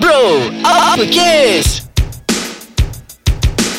Bro, apa kes?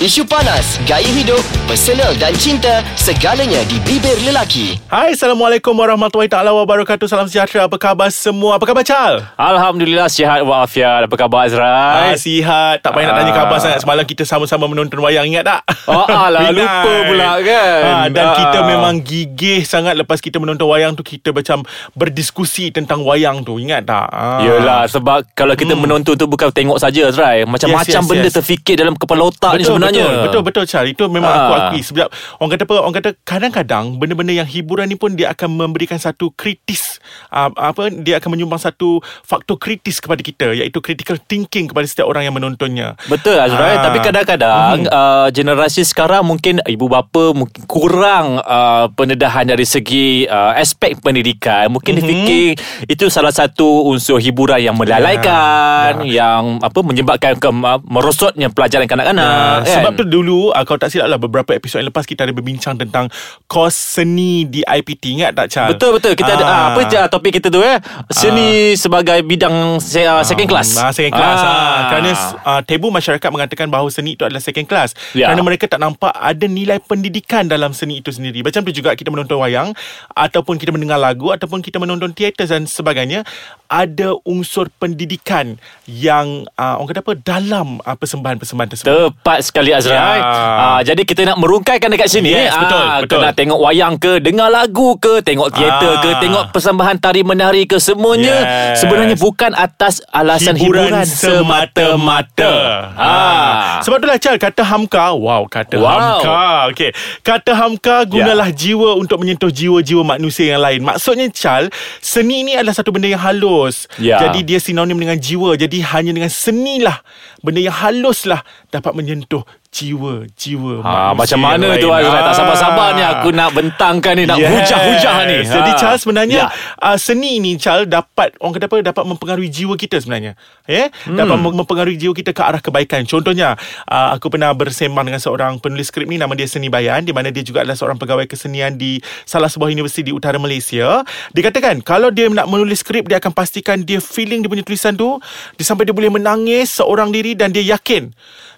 Isu panas, gaya hidup, personal dan cinta, segalanya di bibir lelaki. Hai, Assalamualaikum warahmatullahi taala wabarakatuh. Salam sejahtera. Apa khabar semua? Apa khabar Chal? Alhamdulillah sihat walafiat. Apa khabar Azrai? Ah, sihat. Tak payah nak tanya Ah. khabar sangat. Semalam kita sama-sama menonton wayang. Ingat tak? Oh, alah, lupa pula kan? Ah, dan Ah. kita memang gigih sangat lepas kita menonton wayang tu. Kita macam berdiskusi tentang wayang tu. Ingat tak? Ah. Yelah sebab kalau kita menonton tu bukan tengok saja Azrai. Macam-macam Yes, yes, benda yes. terfikir dalam kepala otak ni Betul, sebenarnya. Betul, betul, betul Char. Itu memang aku Ah. akui. Sebab orang kata apa? Orang kata kadang-kadang benda-benda yang hiburan ni pun dia akan memberikan satu kritis. Uh, apa? Dia akan menyumbang satu faktor kritis kepada kita. Iaitu critical thinking kepada setiap orang yang menontonnya. Betul Azrai Ah. Tapi kadang-kadang uh, Generasi sekarang Mungkin ibu bapa Mungkin kurang uh, Pendedahan dari segi uh, Aspek pendidikan Mungkin Mhm. difikir Itu salah satu Unsur hiburan yang melalaikan Yang apa Menyebabkan ke, uh, Merosotnya pelajaran kanak-kanak Ah, Sebab tu dulu uh, Kalau tak silap lah Beberapa episod yang lepas Kita ada berbincang tentang Kos seni di IPT Ingat tak Char? Betul betul kita ada ah, apa je topik kita tu eh seni sebagai bidang se, uh, second class. Ah, second class. Ah. Kerana ah, tebu masyarakat mengatakan bahawa seni itu adalah second class. Ya. Kerana mereka tak nampak ada nilai pendidikan dalam seni itu sendiri. Macam tu juga kita menonton wayang ataupun kita mendengar lagu ataupun kita menonton teater dan sebagainya ada unsur pendidikan yang ah, orang kata apa dalam ah, persembahan-persembahan tersebut. Tepat sekali Azrai. Ya. Ah, jadi kita nak merungkaikan dekat sini. Yes, betul, Ah, betul. Kena tengok wayang ke, dengar lagu ke, tengok teater Ah. ke, tengok persembahan tari menari ke semuanya Yes. sebenarnya bukan atas alasan hiburan, semata-mata. Ah. Sebab itulah Chal Kata Hamka Wow Kata Wow. Hamka okay. Kata Hamka Gunalah jiwa Untuk menyentuh jiwa-jiwa manusia yang lain Maksudnya Chal Seni ni adalah satu benda yang halus Ya. Jadi dia sinonim dengan jiwa Jadi hanya dengan seni lah Benda yang halus lah Dapat menyentuh jiwa-jiwa Ha, manusia macam mana tu. Azrai? Tak Ah. sabar-sabar ni aku nak bentangkan ni, nak hujah-hujah ni. Jadi Ha. Charles sebenarnya Ya. uh, seni ni Charles dapat orang kata apa dapat mempengaruhi jiwa kita sebenarnya. Ya, yeah? Hmm. dapat mem- mempengaruhi jiwa kita ke arah kebaikan. Contohnya uh, aku pernah bersembang dengan seorang penulis skrip ni nama dia Seni Bayan di mana dia juga adalah seorang pegawai kesenian di salah sebuah universiti di utara Malaysia. Dia katakan kalau dia nak menulis skrip dia akan pastikan dia feeling dia punya tulisan tu dia sampai dia boleh menangis seorang diri dan dia yakin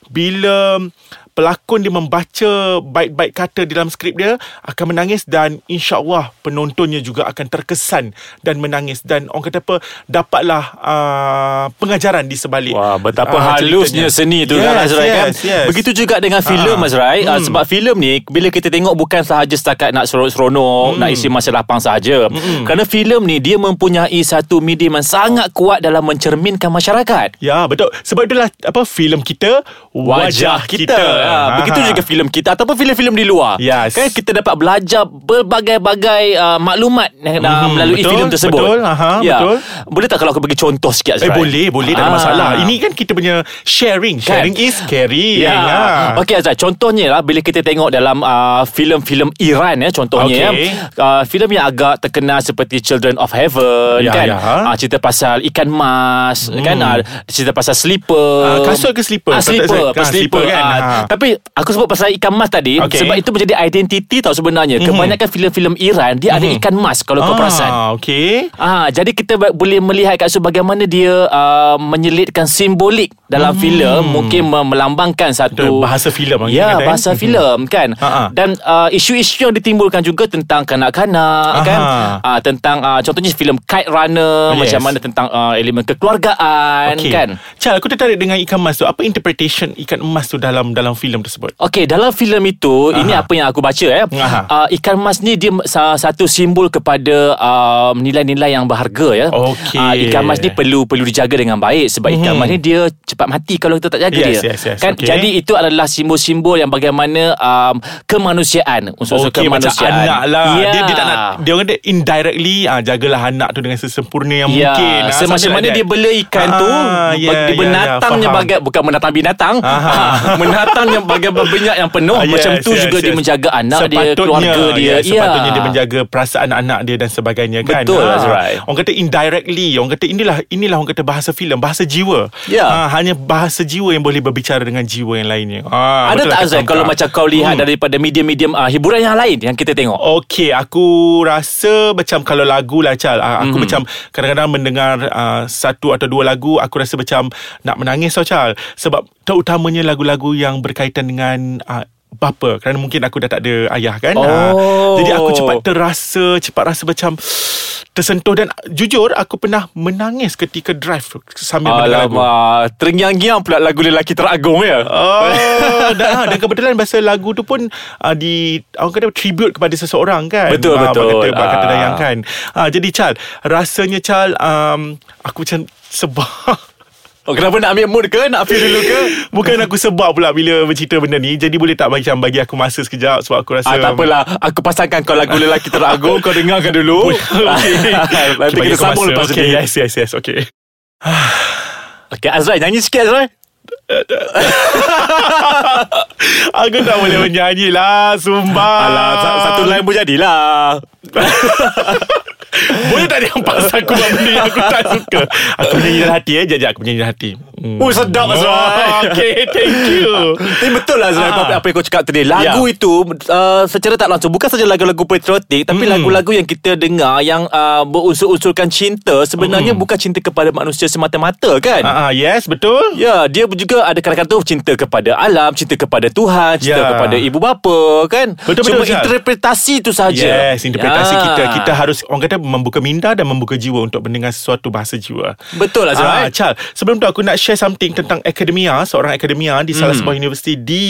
bila pelakon dia membaca baik-baik kata di dalam skrip dia akan menangis dan insya-Allah penontonnya juga akan terkesan dan menangis dan orang kata apa dapatlah uh, pengajaran di sebalik Wah, betapa ah, halusnya ceritanya. seni tu kan Azrai kan. yes, yes. Begitu juga dengan filem Ah. Azrai. Ah, Hmm. sebab filem ni bila kita tengok bukan sahaja setakat nak seronok-seronok, Hmm. nak isi masa lapang sahaja. Kerana filem ni dia mempunyai satu medium yang sangat kuat dalam mencerminkan masyarakat. Ya betul Sebab itulah apa filem kita wajah, kita, Ha, begitu juga filem kita ataupun filem-filem di luar. Yes. Kan kita dapat belajar berbagai-bagai uh, maklumat uh, Mhm, melalui betul, filem tersebut. betul, aha, ya. betul. Boleh tak kalau aku bagi contoh sikit Eh boleh boleh tak ada Ah. masalah Ini kan kita punya sharing Sharing is caring Ya. ha. Okey Azrai, contohnya lah bila kita tengok dalam uh, filem-filem Iran ya contohnya Okey. ya. Uh, filem yang agak terkenal seperti Children of Heaven Ya, kan. ya. Uh, cerita pasal ikan mas hmm. kan uh, cerita pasal slipper. Ah, kasut ke slipper? Tak- tak- slipper, ah, slipper kan. Ah, Ha. Tapi aku sebut pasal ikan mas tadi Okey. sebab itu menjadi identiti tau sebenarnya. Mhm. Kebanyakan filem-filem Iran dia ada ikan mas kalau kau perasan. ah, Okay Ah, jadi kita boleh melihat kat situ bagaimana dia uh, menyelitkan simbolik dalam hmm. filem mungkin me- melambangkan satu Betul, bahasa filem Ya, eh. bahasa Mhm. filem kan. Ha-ha. Dan uh, isu-isu yang ditimbulkan juga tentang kanak-kanak Aha. kan. Uh, tentang uh, contohnya filem Kite Runner Yes. macam mana tentang uh, elemen kekeluargaan Okey. kan. Chal, aku tertarik dengan ikan emas tu. Apa interpretation ikan emas tu dalam dalam filem tersebut? Okey, dalam filem itu Aha. ini apa yang aku baca eh. Aha. Uh, ikan emas ni dia sa- satu simbol kepada uh, nilai-nilai yang berharga ya. Okey. Uh, ikan emas ni perlu perlu dijaga dengan baik sebab ikan Mhm. emas ni dia cepat mati kalau kita tak jaga Yes, dia. yes, yes. Kan Okey. jadi itu adalah simbol-simbol yang bagaimana um, kemanusiaan, unsur-unsur Okey, macam kemanusiaan. anak lah. Ya. Dia, dia tak nak dia orang kata indirectly ah jagalah anak tu dengan sesempurna yang Ya, mungkin. Ah, semacam mana dia bela ikan tu Ah, ya, Dia ya, binatangnya ya, faham. bagai Bukan binatang binatang Ah, Menatang yang bagian minyak yang penuh Ah, Macam yes, tu yes, juga dia yes. menjaga anak dia Sepatutnya, Keluarga dia ya, Sepatutnya Ya. dia menjaga perasaan anak dia dan sebagainya kan. Betul, Azrai. Orang kata indirectly, orang kata inilah inilah orang kata bahasa filem, bahasa jiwa. Ya. Ha, hanya bahasa jiwa yang boleh berbicara dengan jiwa yang lainnya. Ha, Ada tak lah kata Kalau macam kau lihat Hmm. Daripada medium-medium uh, Hiburan yang lain Yang kita tengok Okey, aku rasa macam kalau lagu lah Chal. Uh, aku Mhm. macam kadang-kadang mendengar uh, satu atau dua lagu, aku rasa macam nak menangis tau Chal. Sebab terutamanya lagu-lagu yang berkaitan dengan uh, bapa kerana mungkin aku dah tak ada ayah kan Ah, Oh. jadi aku cepat terasa cepat rasa macam tersentuh dan jujur aku pernah menangis ketika drive sambil mendengar lagu Alamak Terngiang-ngiang pula lagu lelaki teragung ya Oh, dan, dan kebetulan bahasa lagu tu pun uh, di orang kata tribute kepada seseorang kan. Betul, Ah, betul. Kata, kata Ah. dayang kan. Ah, jadi Chal, rasanya Chal um, aku macam sebab Oh, kenapa nak ambil mood ke? Nak feel dulu ke? Bukan aku sebab pula bila bercerita benda ni. Jadi boleh tak macam bagi aku masa sekejap Sebab aku rasa Ah, tak apalah. Aku pasangkan kau lagu lelaki teragung. Kau dengarkan dulu. Okay. Nanti Bagi kita sambung lepas okay, ni. Yes yes yes. Okay Okay Azrai nyanyi sikit Azrai. Aku tak boleh menyanyi lah Sumpah. Alah sa- satu line pun jadilah Boleh tak dia paksa aku buat benda yang aku tak suka? Aku dalam hati eh Jajak aku dalam hati hmm. Oh sedap Azrai Okay thank you Tapi betul lah Azrai Ah. apa, apa yang kau cakap tadi Lagu Ya. itu uh, Secara tak langsung Bukan saja lagu-lagu patriotik Tapi Hmm. lagu-lagu yang kita dengar Yang uh, berunsur-unsurkan cinta Sebenarnya bukan cinta kepada manusia semata-mata kan Hmm. Ah, Yes betul Ya, dia juga ada kadang-kadang tu cinta kepada alam, cinta kepada Tuhan, cinta Ya. kepada ibu bapa, kan? Betul, Cuma betul, interpretasi tu saja. Yes Interpretasi Ya. kita Kita harus Orang kata membuka minda Dan membuka jiwa Untuk mendengar sesuatu bahasa jiwa Betul Azrai. Ah, Chal, sebelum tu aku nak share something tentang akademia, seorang akademia di salah Hmm. sebuah universiti di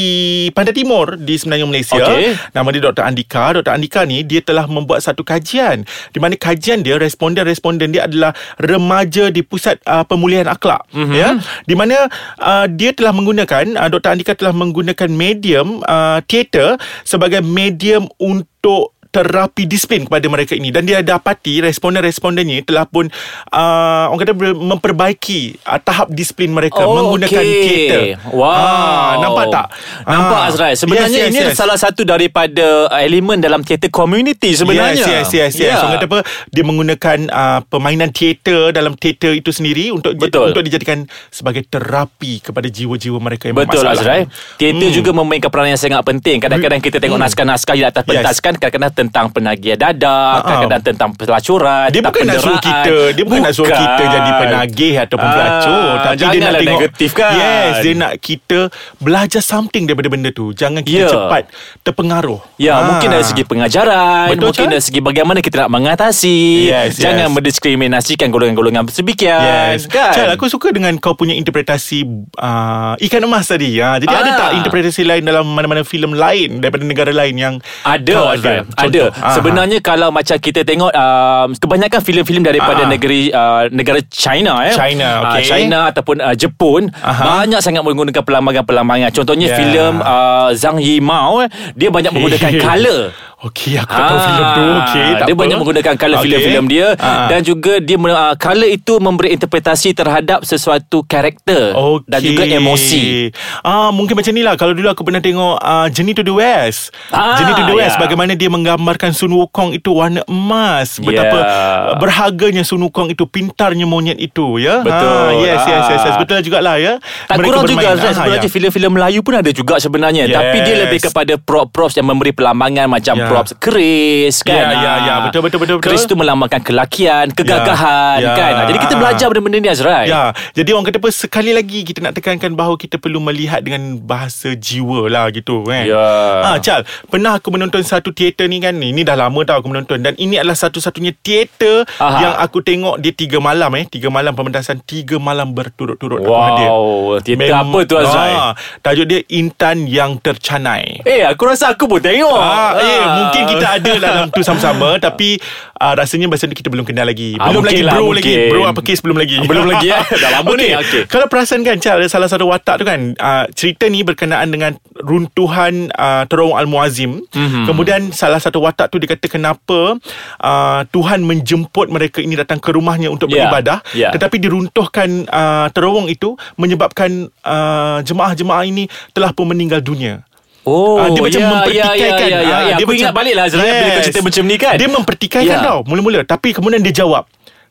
Pantai Timur di Semenanjung Malaysia. Okey. Nama dia Dr. Andika. Dr. Andika ni dia telah membuat satu kajian di mana kajian dia responden-responden dia adalah remaja di pusat uh, pemulihan akhlak, Mhm. mm-hmm. ya. Di mana uh, dia telah menggunakan uh, Dr. Andika telah menggunakan medium uh, teater sebagai medium untuk terapi disiplin kepada mereka ini dan dia dapati responden-respondennya telah pun uh, orang kata memperbaiki uh, tahap disiplin mereka menggunakan okey. teater. Wow. Ah, nampak tak? Nampak Ah. Azrai. Sebenarnya Yes, yes, ini yes. salah satu daripada uh, elemen dalam teater community sebenarnya. Yes, yes, yes, yes. Ya. So, kata apa? Dia menggunakan uh, permainan teater dalam teater itu sendiri untuk Betul. untuk dijadikan sebagai terapi kepada jiwa-jiwa mereka yang Betul bermasalah. Azrai Teater Hmm. juga memainkan peranan yang sangat penting Kadang-kadang kita tengok naskah-naskah Di atas pentas Yes. kan Kadang-kadang tentang penagihan dadah Ha-ha. Kadang-kadang tentang pelacuran Dia bukan nak suruh penderaan. kita Dia bukan, nak suruh kita jadi penagih Ataupun Ah, pelacur Tapi dia nak tengok negatif kan? Yes Dia nak kita Belajar something daripada benda tu Jangan kita Ya. cepat Terpengaruh Ya, Ah. mungkin dari segi pengajaran, Betul, mungkin kan? dari segi bagaimana kita nak mengatasi. Yes, Jangan yes. mendiskriminasikan golongan-golongan sebikian. Yes Kan? Chal, aku suka dengan kau punya interpretasi uh, Ikan emas tadi ha. Jadi Ah. ada tak interpretasi lain Dalam mana-mana filem lain Daripada negara lain yang Ada, kau ada, ada. Contoh. Aha. Sebenarnya kalau macam kita tengok um, kebanyakan filem-filem daripada Ah. negeri uh, negara China eh. China, Ah, okey. China ataupun uh, Jepun Aha. banyak sangat menggunakan pelambangan-pelambangan. Contohnya Yeah. filem uh, Zhang Yimou eh, dia banyak menggunakan color. Okey aku tak tahu filem tu Okey dia apa. banyak menggunakan color Okey. filem-filem dia Ah. dan juga dia uh, color itu memberi interpretasi terhadap sesuatu karakter Okay. dan juga emosi. Ah mungkin macam ni lah. Kalau dulu aku pernah tengok uh, Journey to the West. Ah, Journey to the West ya. bagaimana dia menggambarkan Sun Wukong itu warna emas. Betapa Ya. berharganya Sun Wukong itu, pintarnya monyet itu ya. Betul. Ah, yes, yes, yes, yes. Ah. Betul jugalah ya. Tak kurang juga. Zat, Ah, Sebenarnya ya. filem-filem Melayu pun ada juga sebenarnya Yes. Tapi dia lebih kepada prop-props yang memberi pelambangan Macam Props keris kan Ya, ya, Ah. ya. Betul, betul, betul, betul. Keris tu melambangkan kelakian Kegagahan Ya. kan Ah, Jadi kita Ah. belajar benda-benda ni Azrai Ya, jadi orang kata apa sekali lagi kita nak tekankan bahawa kita perlu melihat dengan bahasa jiwa lah gitu kan. Ya. Ha, Chal, pernah aku menonton satu teater ni kan. Ini dah lama tau aku menonton dan ini adalah satu-satunya teater Aha. yang aku tengok dia tiga malam eh, tiga malam pementasan tiga malam berturut-turut aku hadir. Wow Teater Mem- apa tu Azrai Ah, tajuk dia Intan yang Tercanai. Eh aku rasa aku pun tengok Ah, eh, Ah. Mungkin kita ada dalam tu sama-sama tapi uh, rasanya masa ni kita belum kenal lagi. Ah, Belum lagi mungkin lah, bro mungkin. lagi. Bro apa kes belum lagi. Belum lagi, eh. Dah lama ni, okey. Kalau perasan kan ada salah satu watak tu kan uh, cerita ni berkenaan dengan runtuhan uh, terowong Al-Muazim. Mm-hmm. Kemudian salah satu watak tu dia kata kenapa uh, Tuhan menjemput mereka ini datang ke rumahnya untuk Ya, beribadah ya. tetapi diruntuhkan uh, terowong itu menyebabkan uh, jemaah-jemaah ini telah pun meninggal dunia. Oh, Ah, dia macam ya, mempertikaikan. ya, ya, ya, ya. Ah, ya. Aku ingat balik lah Azrael bila kau cerita macam ni kan. Dia mempertikaikan Ya. tau mula-mula tapi kemudian dia jawab.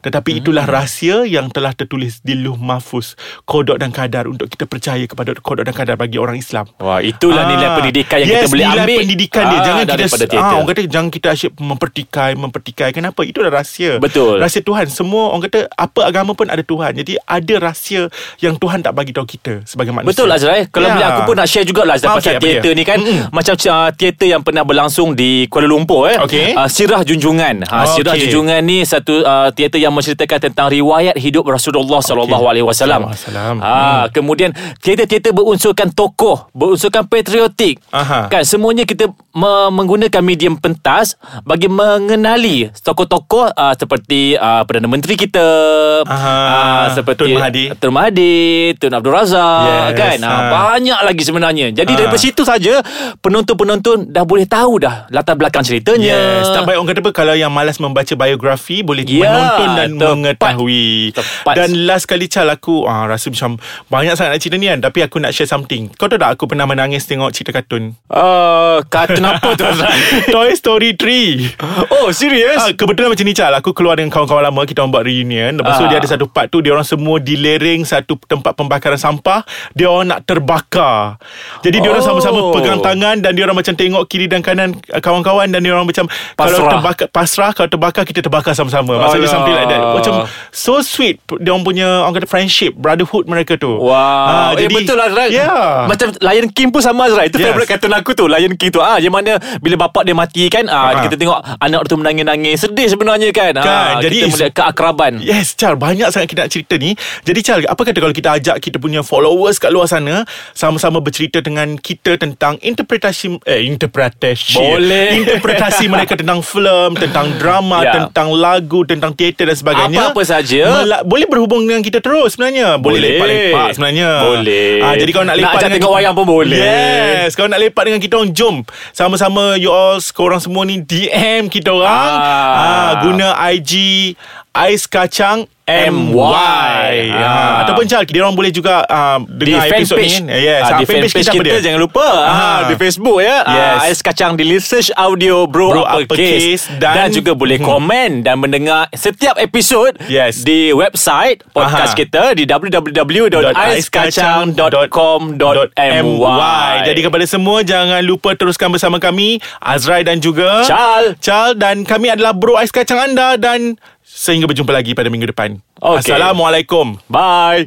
Tetapi itulah Hmm. rahsia yang telah tertulis di Luh Mahfuz, kodok dan kadar untuk kita percaya kepada kodok dan kadar bagi orang Islam. Wah, itulah nilai pendidikan yang yes, kita boleh nilai ambil. pendidikan dia. Ah, Jangan kita ah, orang kata jangan kita asyik mempertikai, mempertikai. Kenapa? Itu dah rahsia. Betul. Rahsia Tuhan. Semua orang kata apa agama pun ada Tuhan. Jadi ada rahsia yang Tuhan tak bagi tahu kita sebagai manusia. Betul lah Azrael Kalau Ya. bila aku pun nak share jugalah Azrael Ah, Pasal teater dia? ni kan Mm-mm. Macam uh, teater yang pernah berlangsung Di Kuala Lumpur eh Okey. uh, Sirah Junjungan ha, Sirah Okey. Junjungan ni Satu uh, teater yang menceritakan Tentang riwayat hidup Rasulullah Sallallahu Alaihi Wasallam. Ha, kemudian teater-teater berunsurkan tokoh, berunsurkan patriotik. Aha. Kan semuanya kita me- menggunakan medium pentas bagi mengenali tokoh-tokoh uh, seperti uh, Perdana Menteri kita, Aha. ah, seperti Tun Mahathir. Tun Mahathir, Tun Abdul Razak Yes, kan. Ha, banyak lagi sebenarnya. Jadi Ha. daripada situ saja penonton-penonton dah boleh tahu dah latar belakang ceritanya. Yes, tak baik orang kata apa kalau yang malas membaca biografi boleh Ya, menonton dan tepat. mengetahui. Tepat. Dan last kali Chal aku ah, rasa macam banyak sangat nak cerita ni kan tapi aku nak share something. Kau tahu tak aku pernah menangis tengok cerita kartun? Uh, kartun apa tu? Toy Story 3. Oh serius? Ah, kebetulan macam ni Chal Aku keluar dengan kawan-kawan lama Kita orang buat reunion Lepas tu Ah. dia ada satu part tu Dia orang semua di lereng Satu tempat pembakaran sampah Dia orang nak terbakar Jadi dia orang Oh. sama-sama pegang tangan Dan dia orang macam tengok Kiri dan kanan uh, Kawan-kawan Dan dia orang macam Kalau Pasrah. terbakar Pasrah Kalau terbakar Kita terbakar sama-sama Maksudnya Alah. something like that Macam So sweet Dia orang punya Orang kata friendship Brotherhood mereka tu. Wow. Ah, Eh betul lah Azrael Ya. Macam Lion King pun sama Azrael Itu Yes. favourite kartun aku tu Lion King tu. Ah, Yang mana Bila bapak dia mati kan ah, Ah. Kita tengok Anak tu menangis-nangis. Sedih sebenarnya kan, Kan, ah, jadi Kita melihat keakraban. Yes Chal Banyak sangat kita nak cerita ni. Jadi Chal Apa kata kalau kita ajak Kita punya followers kat luar sana Sama-sama bercerita dengan kita Tentang interpretasi Eh interpretasi Boleh. Interpretasi mereka tentang filem Tentang drama Ya. Tentang lagu Tentang teater dan sebagainya Apa-apa saja. Mela- Boleh berhubung dengan kita terus sebenarnya Boleh, Boleh. lepak-lepak sebenarnya Boleh. Ah, Jadi kalau nak Nak lepak ajak dengan tengok wayang pun boleh. Yes Kalau nak lepak dengan kita orang Jom Sama-sama you all Korang semua ni DM kita orang Ah. ah, Guna IG Ais Kacang MY Ah. ah. Ataupun Chal Dia orang boleh juga uh, di Dengar episod fanpage ni Yes ah, Di fanpage kita, apa dia? Jangan lupa ah. Ah. Di Facebook ya Yes. Ais Kacang di Search audio Bro, Bro Uppercase, Uppercase dan, dan- juga boleh Hmm. komen Dan mendengar setiap episod Yes. Di website Podcast Aha. kita Di www.aiskacang.com.my Jadi kepada semua Jangan lupa teruskan bersama kami Azrai dan juga Chal. Chal Dan kami adalah bro ais kacang anda Dan Sehingga berjumpa lagi pada minggu depan. Okey. Assalamualaikum. Bye